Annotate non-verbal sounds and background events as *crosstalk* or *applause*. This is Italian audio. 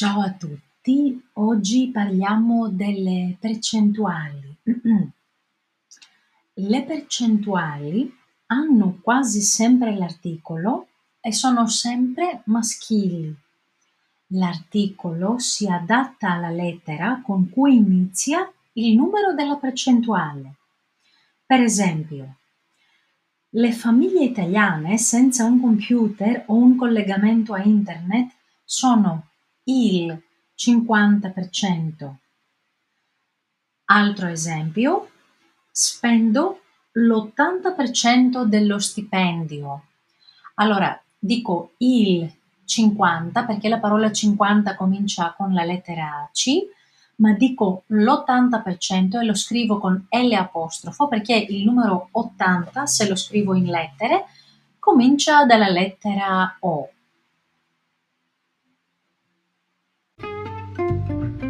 Ciao a tutti, oggi parliamo delle percentuali. *clears throat* Le percentuali hanno quasi sempre l'articolo e sono sempre maschili. L'articolo si adatta alla lettera con cui inizia il numero della percentuale. Per esempio, le famiglie italiane senza un computer o un collegamento a internet sono il 50%. Altro esempio, spendo l'80% dello stipendio. Allora, dico il 50 perché la parola 50 comincia con la lettera C, ma dico l'80% e lo scrivo con L apostrofo perché il numero 80, se lo scrivo in lettere, comincia dalla lettera O. thank you